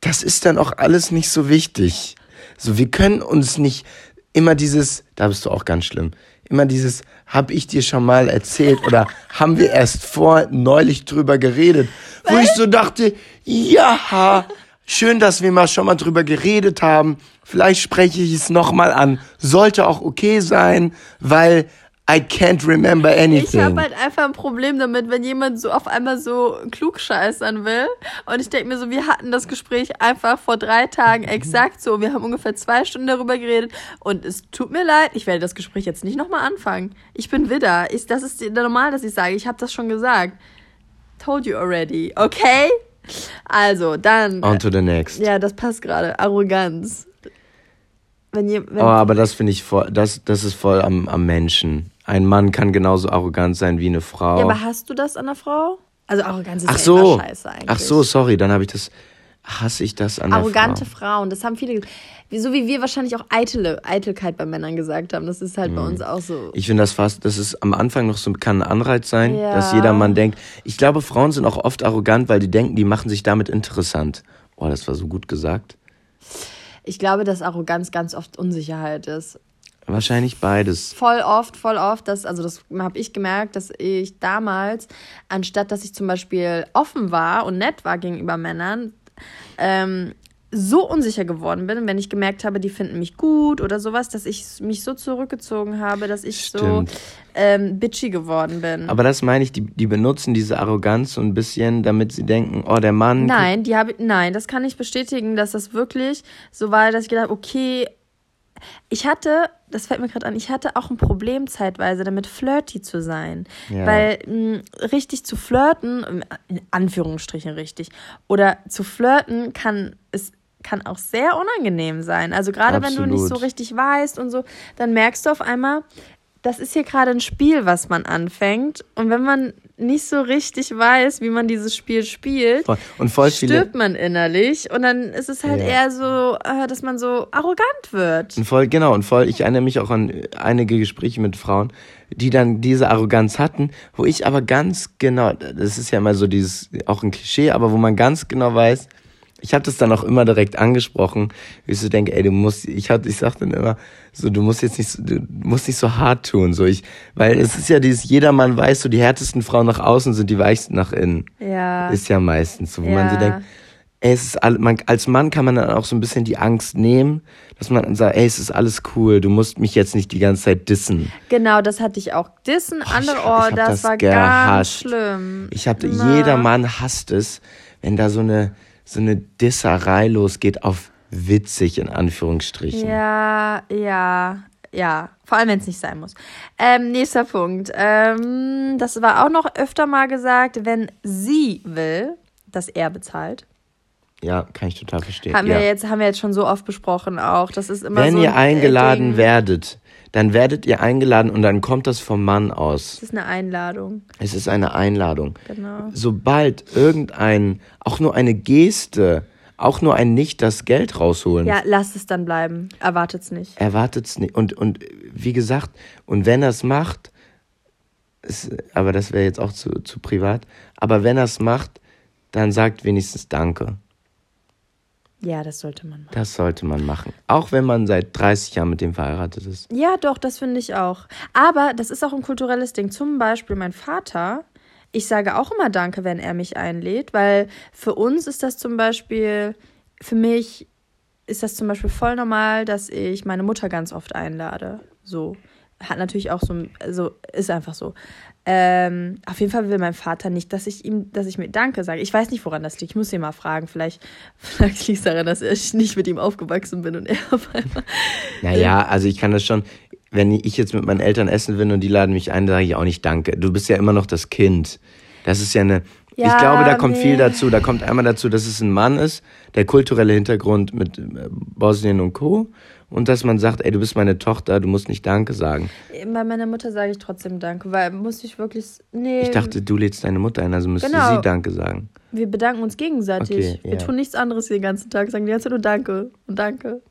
das ist dann auch alles nicht so wichtig. So, wir können uns nicht immer dieses, da bist du auch ganz schlimm, immer dieses, hab ich dir schon mal erzählt oder haben wir erst vor neulich drüber geredet, wo ich so dachte, ja, schön, dass wir mal schon mal drüber geredet haben. Vielleicht spreche ich es nochmal an. Sollte auch okay sein, weil I can't remember anything. Ich habe halt einfach ein Problem damit, wenn jemand so auf einmal so klug scheißern will. Und ich denke mir so, wir hatten das Gespräch einfach vor drei Tagen exakt so. Wir haben ungefähr zwei Stunden darüber geredet. Und es tut mir leid, ich werde das Gespräch jetzt nicht nochmal anfangen. Ich bin Widder. Ich, das ist normal, dass ich sage, ich habe das schon gesagt. Told you already, okay? Also, dann. On to the next. Ja, das passt gerade. Arroganz. Wenn ihr, wenn, Oh, aber das finde ich voll, das, das ist voll am, am Menschen. Ein Mann kann genauso arrogant sein wie eine Frau. ja, aber hast du das an der Frau? Also Arroganz ist Ach ja so. immer scheiße eigentlich. Ach so, sorry, dann habe ich das. Hasse ich das an Arrogante der Frau. Frauen, das haben viele. So wie wir wahrscheinlich auch Eitele, Eitelkeit bei Männern gesagt haben. Das ist halt Mhm. bei uns auch so. Ich finde das fast, das ist am Anfang noch so, kann ein Anreiz sein, Ja. dass jeder Mann denkt. Ich glaube, Frauen sind auch oft arrogant, weil die denken, die machen sich damit interessant. Oh, das war so gut gesagt. Ich glaube, dass Arroganz ganz oft Unsicherheit ist. Wahrscheinlich beides. Voll oft, voll oft, das, also das habe ich gemerkt, dass ich damals, anstatt dass ich zum Beispiel offen war und nett war gegenüber Männern, ähm, so unsicher geworden bin, wenn ich gemerkt habe, die finden mich gut oder sowas, dass ich mich so zurückgezogen habe, dass ich so Stimmt. ähm, bitchy geworden bin. Aber das meine ich, die, die benutzen diese Arroganz so ein bisschen, damit sie denken, oh, der Mann. Nein, die habe nein, das kann ich bestätigen, dass das wirklich so war, dass ich gedacht, okay, ich hatte, das fällt mir gerade an, ich hatte auch ein Problem zeitweise damit flirty zu sein, Ja. weil mh, richtig zu flirten, in Anführungsstrichen richtig, oder zu flirten kann es kann auch sehr unangenehm sein. Also gerade wenn du nicht so richtig weißt und so, dann merkst du auf einmal, das ist hier gerade ein Spiel, was man anfängt. Und wenn man nicht so richtig weiß, wie man dieses Spiel spielt, Voll. Und voll stirbt man innerlich. Und dann ist es halt Ja. eher so, äh, dass man so arrogant wird. Und voll, genau, und voll, ich erinnere mich auch an äh, einige Gespräche mit Frauen, die dann diese Arroganz hatten, wo ich aber ganz genau, das ist ja immer so dieses, auch ein Klischee, aber wo man ganz genau weiß, ich habe das dann auch immer direkt angesprochen, wie ich so denke, ey, du musst, ich hab, ich sag dann immer, so, du musst jetzt nicht, so, du musst nicht so hart tun, so ich, weil es ist ja dieses, jeder Mann weiß, so die härtesten Frauen nach außen sind die weichsten nach innen. Ja. Ist ja meistens so, wo man so Ja. denkt, ey, es ist all, man, als Mann kann man dann auch so ein bisschen die Angst nehmen, dass man dann sagt, ey, es ist alles cool, du musst mich jetzt nicht die ganze Zeit dissen. Genau, das hatte ich auch. Dissen, andere, ich oh, das, das war gehasst. ganz schlimm. Ich hatte, Na. jeder Mann hasst es, wenn da so eine, so eine Disserei losgeht auf witzig in Anführungsstrichen. Ja, ja, ja. Vor allem, wenn es nicht sein muss. Ähm, nächster Punkt. Ähm, das war auch noch öfter mal gesagt, wenn sie will, dass er bezahlt. Ja, kann ich total verstehen. Haben, ja. wir jetzt, haben wir jetzt schon so oft besprochen auch. Das ist immer Wenn so ihr ein, äh, eingeladen Ding. werdet, dann werdet ihr eingeladen und dann kommt das vom Mann aus. Das ist eine Einladung. Es ist eine Einladung. Genau. Sobald irgendein, auch nur eine Geste, auch nur ein Nicht das Geld rausholen, Ja, lasst es dann bleiben. Erwartet's nicht. erwartet's nicht. Und, und wie gesagt, und wenn er es macht, ist, aber das wäre jetzt auch zu, zu privat, aber wenn er es macht, dann sagt wenigstens Danke. Ja, das sollte man machen. Das sollte man machen. Auch wenn man seit 30 Jahren mit dem verheiratet ist. Ja, doch, das finde ich auch. Aber das ist auch ein kulturelles Ding. Zum Beispiel mein Vater. Ich sage auch immer Danke, wenn er mich einlädt, weil für uns ist das zum Beispiel, für mich ist das zum Beispiel voll normal, dass ich meine Mutter ganz oft einlade. So. Hat natürlich auch so, also ist einfach so. Ähm, auf jeden Fall will mein Vater nicht, dass ich ihm, dass ich mir Danke sage. Ich weiß nicht, woran das liegt. Ich muss ihn mal fragen. Vielleicht, vielleicht liegt es daran, dass ich nicht mit ihm aufgewachsen bin und er auf einmal. Naja, also ich kann das schon, wenn ich jetzt mit meinen Eltern essen will und die laden mich ein, sage ich auch nicht Danke. Du bist ja immer noch das Kind. Das ist ja eine. Ja, ich glaube, da kommt nee. viel dazu. Da kommt einmal dazu, dass es ein Mann ist, der kulturelle Hintergrund mit äh, Bosnien und Co. Und dass man sagt, ey, du bist meine Tochter, du musst nicht Danke sagen. Bei meiner Mutter sage ich trotzdem Danke, weil muss ich wirklich. Nee, Ich dachte, du lädst deine Mutter ein, also müsste Genau. sie Danke sagen. wir bedanken uns gegenseitig. Okay, Wir ja. tun nichts anderes den ganzen Tag, sagen die ganze Zeit nur Danke und Danke.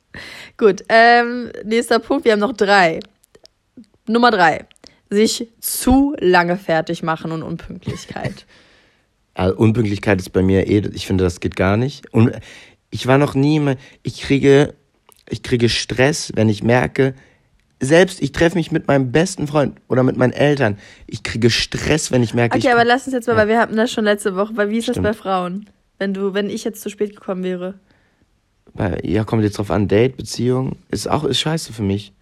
Gut, ähm, nächster Punkt, wir haben noch drei. Nummer drei. Sich zu lange fertig machen und Unpünktlichkeit. Also Unpünktlichkeit ist bei mir eh, ich finde, das geht gar nicht. Und ich war noch nie mehr, ich kriege, ich kriege Stress, wenn ich merke, selbst ich treffe mich mit meinem besten Freund oder mit meinen Eltern, ich kriege Stress, wenn ich merke, Okay, ich, aber lass uns jetzt mal, weil wir hatten das schon letzte Woche, weil wie ist Stimmt. das bei Frauen? Wenn du, wenn ich jetzt zu spät gekommen wäre. Ja, kommt jetzt drauf an, Date, Beziehung, ist auch, ist scheiße für mich.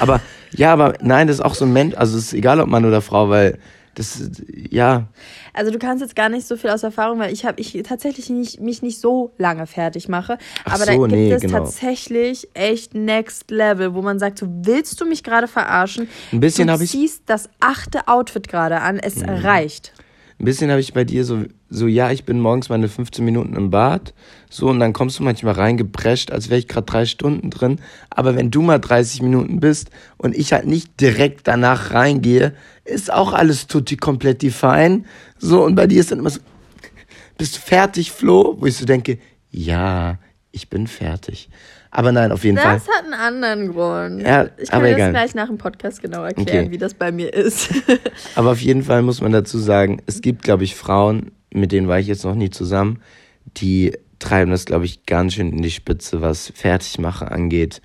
Aber, ja, aber nein, das ist auch so ein Mensch, also es ist egal, ob Mann oder Frau, weil das, ja, Also du kannst jetzt gar nicht so viel aus Erfahrung, weil ich habe ich tatsächlich nicht, mich nicht so lange fertig mache. Ach Aber so, da gibt nee, es genau. tatsächlich echt Next Level, wo man sagt, so willst du mich gerade verarschen? Ein bisschen du hab ich- ziehst das achte Outfit gerade an, es reicht. Ein bisschen habe ich bei dir so, so, ja, ich bin morgens meine 15 Minuten im Bad, so, und dann kommst du manchmal reingeprescht, als wäre ich gerade drei Stunden drin. Aber wenn du mal 30 Minuten bist und ich halt nicht direkt danach reingehe, ist auch alles tutti kompletti fein. So, und bei dir ist dann immer so, bist du fertig, Flo? Wo ich so denke, ja, ich bin fertig. Aber nein, auf jeden Fall. Das hat einen anderen Grund. Ja, ich kann aber dir egal. das gleich nach dem Podcast genau erklären, Okay. wie das bei mir ist. Aber auf jeden Fall muss man dazu sagen, es gibt, glaube ich, Frauen, mit denen war ich jetzt noch nie zusammen, die treiben das, glaube ich, ganz schön in die Spitze, was Fertigmachen angeht.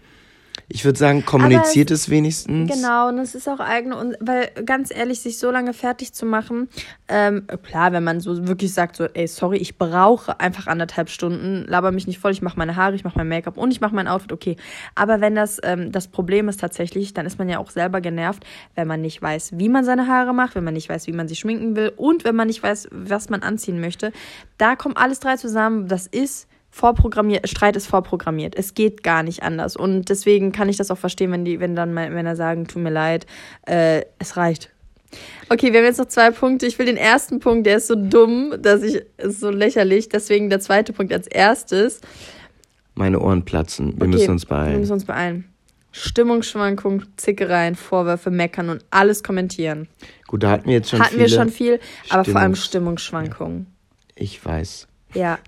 Ich würde sagen, kommuniziert es, wenigstens. Genau, und es ist auch eigene, und weil ganz ehrlich, sich so lange fertig zu machen, ähm, klar, wenn man so wirklich sagt, so, ey, sorry, ich brauche einfach anderthalb Stunden, laber mich nicht voll, ich mache meine Haare, ich mache mein Make-up und ich mache mein Outfit, okay. Aber wenn das ähm, das Problem ist tatsächlich, dann ist man ja auch selber genervt, wenn man nicht weiß, wie man seine Haare macht, wenn man nicht weiß, wie man sie schminken will und wenn man nicht weiß, was man anziehen möchte. Da kommt alles drei zusammen, das ist vorprogrammiert, Streit ist vorprogrammiert. Es geht gar nicht anders. Und deswegen kann ich das auch verstehen, wenn die, wenn dann Männer sagen, tut mir leid, äh, es reicht. Okay, wir haben jetzt noch zwei Punkte. Ich will den ersten Punkt, der ist so dumm, dass ich, ist so lächerlich. Deswegen der zweite Punkt als erstes. Meine Ohren platzen. Wir Okay, müssen uns Wir beeilen. müssen uns beeilen. Stimmungsschwankungen, Zickereien, Vorwürfe, Meckern und alles kommentieren. Gut, da hatten wir jetzt schon Hatten viele wir schon viel, aber vor allem Stimmungs- Stimmungsschwankungen. Ich weiß. Ja.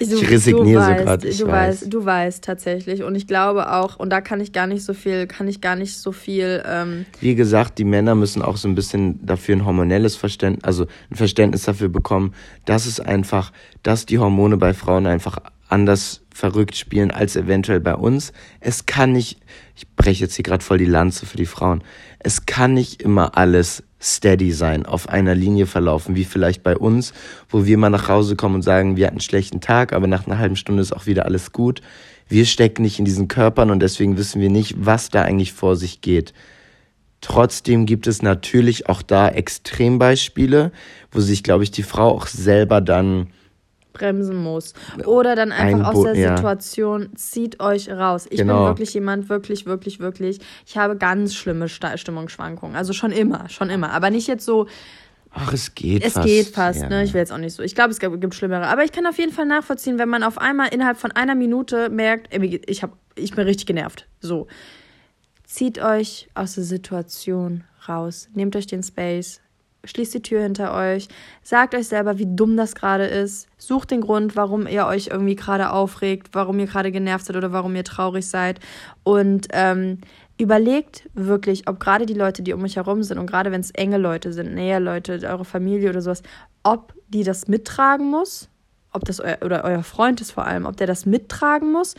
Ich resigniere so ich du weiß. weißt, du weißt tatsächlich. Und ich glaube auch, und da kann ich gar nicht so viel, kann ich gar nicht so viel, ähm, Wie gesagt, die Männer müssen auch so ein bisschen dafür ein hormonelles Verständnis, also ein Verständnis dafür bekommen, dass es einfach, dass die Hormone bei Frauen einfach anders verrückt spielen als eventuell bei uns. Es kann nicht, ich breche jetzt hier gerade voll die Lanze für die Frauen, es kann nicht immer alles steady sein, auf einer Linie verlaufen, wie vielleicht bei uns, wo wir mal nach Hause kommen und sagen, wir hatten einen schlechten Tag, aber nach einer halben Stunde ist auch wieder alles gut. Wir stecken nicht in diesen Körpern und deswegen wissen wir nicht, was da eigentlich vor sich geht. Trotzdem gibt es natürlich auch da Extrembeispiele, wo sich, glaube ich, die Frau auch selber dann bremsen muss. Oder dann einfach aus Einbo- der ja. Situation, zieht euch raus. Ich Genau. bin wirklich jemand, wirklich, wirklich, wirklich, ich habe ganz schlimme Stimmungsschwankungen. Also schon immer, schon immer. Aber nicht jetzt so, Ach, es geht es fast. geht fast, Ja. ne? Ich will jetzt auch nicht so. Ich glaube, es gibt, schlimmere. Aber ich kann auf jeden Fall nachvollziehen, wenn man auf einmal innerhalb von einer Minute merkt, ey, ich, hab, ich bin richtig genervt. So. Zieht euch aus der Situation raus. Nehmt euch den Space. Schließt die Tür hinter euch. Sagt euch selber, wie dumm das gerade ist. Sucht den Grund, warum ihr euch irgendwie gerade aufregt, warum ihr gerade genervt seid oder warum ihr traurig seid. Und ähm, überlegt wirklich, ob gerade die Leute, die um euch herum sind und gerade wenn es enge Leute sind, näher Leute, eure Familie oder sowas, ob die das mittragen muss, ob das euer, oder euer Freund ist vor allem, ob der das mittragen muss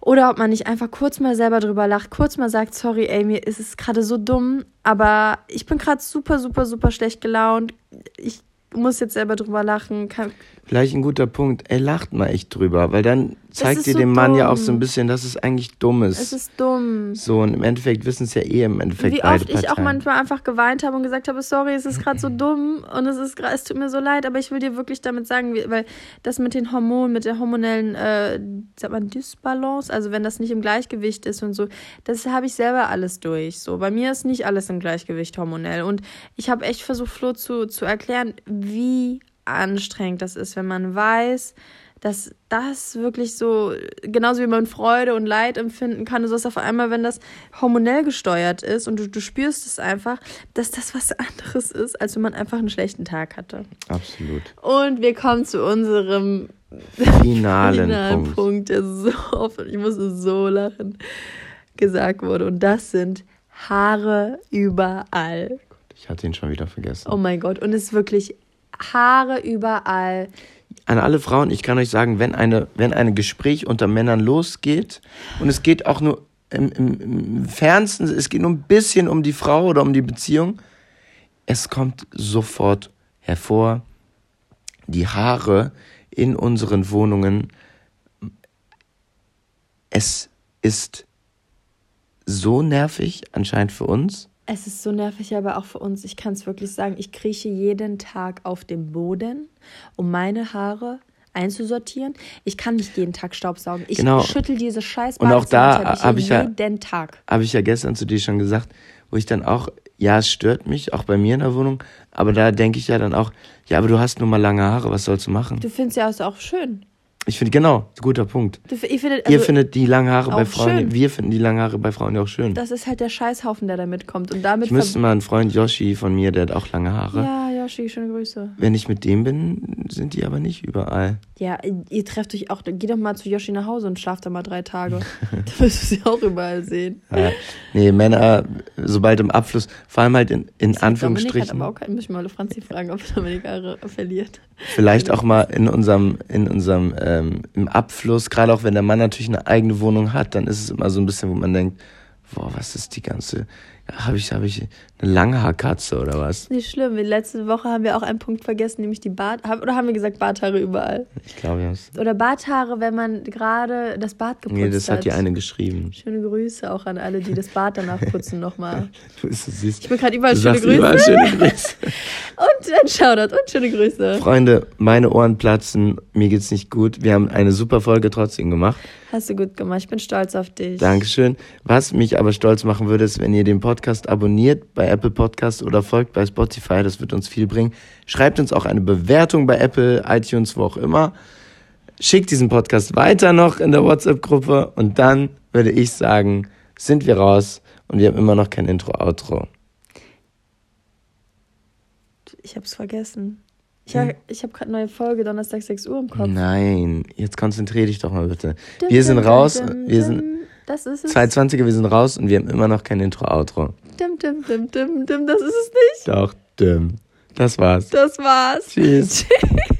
oder ob man nicht einfach kurz mal selber drüber lacht, kurz mal sagt, sorry, ey, mir ist es gerade so dumm, aber ich bin gerade super, super, super schlecht gelaunt. Ich muss jetzt selber drüber lachen. Kann, Vielleicht ein guter Punkt. Ey, lacht mal echt drüber, weil dann zeigt ihr so dem Mann ja auch dumm. so ein bisschen, dass es eigentlich dumm ist. es ist dumm. so, und im Endeffekt wissen es ja eh im Endeffekt Wie oft ich auch manchmal einfach geweint habe und gesagt habe, sorry, es ist gerade so dumm und es ist es tut mir so leid, aber ich will dir wirklich damit sagen, weil das mit den Hormonen, mit der hormonellen, äh, sagt man Dysbalance, also wenn das nicht im Gleichgewicht ist und so, das habe ich selber alles durch. So, bei mir ist nicht alles im Gleichgewicht hormonell und ich habe echt versucht, Flo zu, zu erklären, wie anstrengend das ist, wenn man weiß, dass das wirklich so, genauso wie man Freude und Leid empfinden kann, so ist auf einmal, wenn das hormonell gesteuert ist und du, du spürst es einfach, dass das was anderes ist, als wenn man einfach einen schlechten Tag hatte. Absolut. Und wir kommen zu unserem Finalen, finalen Punkt. Punkt, der so oft, ich musste so lachen, gesagt wurde. Und das sind Haare überall. Ich hatte ihn schon wieder vergessen. Oh mein Gott. Und es ist wirklich Haare überall. An alle Frauen, ich kann euch sagen, wenn eine, wenn ein Gespräch unter Männern losgeht und es geht auch nur im, im, im fernsten, es geht nur ein bisschen um die Frau oder um die Beziehung, es kommt sofort hervor, die Haare in unseren Wohnungen, es ist so nervig anscheinend für uns. Es ist so nervig, aber auch für uns. Ich kann es wirklich sagen. Ich krieche jeden Tag auf dem Boden, um meine Haare einzusortieren. Ich kann nicht jeden Tag Staubsaugen. Ich Genau. schüttel diese scheiß Und auch da habe ich ja- jeden Tag. habe ich ja gestern zu dir schon gesagt, wo ich dann auch, ja, es stört mich, auch bei mir in der Wohnung, aber da denke ich ja dann auch, ja, aber du hast nun mal lange Haare, was sollst du machen? Du findest ja auch schön. Ich finde, genau, guter Punkt. Du, ich finde, Ihr also, findet die langen Haare bei Frauen, schön. wir finden die langen Haare bei Frauen ja auch schön. das ist halt der Scheißhaufen, der da mitkommt. Und damit Ich müsste mal einen Freund Yoshi von mir, der hat auch lange Haare. Ja, Yoshi, schöne Grüße. Wenn ich mit dem bin, sind die aber nicht überall. Ja, ihr trefft euch auch, geh doch mal zu Yoshi nach Hause und schlaft da mal drei Tage. da wirst du sie auch überall sehen. Ja. Nee, Männer, sobald im Abfluss, vor allem halt in, in Dominik hat Anführungsstrichen, aber auch keinen, muss ich mal Franzi fragen, ob Dominik verliert. vielleicht auch mal in unserem, in unserem, ähm, im Abfluss, gerade auch wenn der Mann natürlich eine eigene Wohnung hat, dann ist es immer so ein bisschen, wo man denkt, boah, was ist die ganze, habe ich, habe ich eine Langhaarkatze oder was? Nicht schlimm. Letzte Woche haben wir auch einen Punkt vergessen, nämlich die Bart. Oder haben wir gesagt Barthaare überall? Ich glaube, ja. Oder Barthaare, wenn man gerade das Bad geputzt Nee, das hat hat. dir eine geschrieben. Schöne Grüße auch an alle, die das Bad danach putzen nochmal. Du bist so süß. Ich bin gerade überall schöne Grüße. überall schöne Grüße. Und ein Shoutout und schöne Grüße. Freunde, meine Ohren platzen, mir geht's nicht gut. Wir haben eine super Folge trotzdem gemacht. Hast du gut gemacht. Ich bin stolz auf dich. Dankeschön. Was mich aber stolz machen würde, ist, wenn ihr den Podcast abonniert bei Apple Podcast oder folgt bei Spotify. Das wird uns viel bringen. Schreibt uns auch eine Bewertung bei Apple, iTunes, wo auch immer. Schickt diesen Podcast weiter noch in der WhatsApp-Gruppe und dann würde ich sagen, sind wir raus und wir haben immer noch kein Intro-Outro. Ich hab's vergessen. Ich, ha ich habe gerade neue Folge, Donnerstag 6 Uhr im Kopf. Nein, jetzt konzentrier dich doch mal bitte. Wir sind raus, wir sind Das ist es. 220er, wir sind raus und wir haben immer noch kein Intro-Outro. Dim, dim, dim, dim, dim, das ist es nicht. Doch, dim. Das war's. Das war's. Tschüss. Tschüss.